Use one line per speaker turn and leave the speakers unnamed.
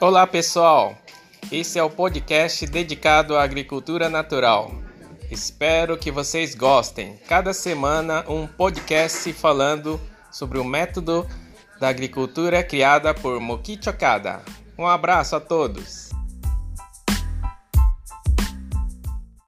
Olá pessoal, esse é o podcast dedicado à agricultura natural. Espero que vocês gostem. Cada semana um podcast falando sobre o método da agricultura criada por Mokichokada. Um abraço a todos.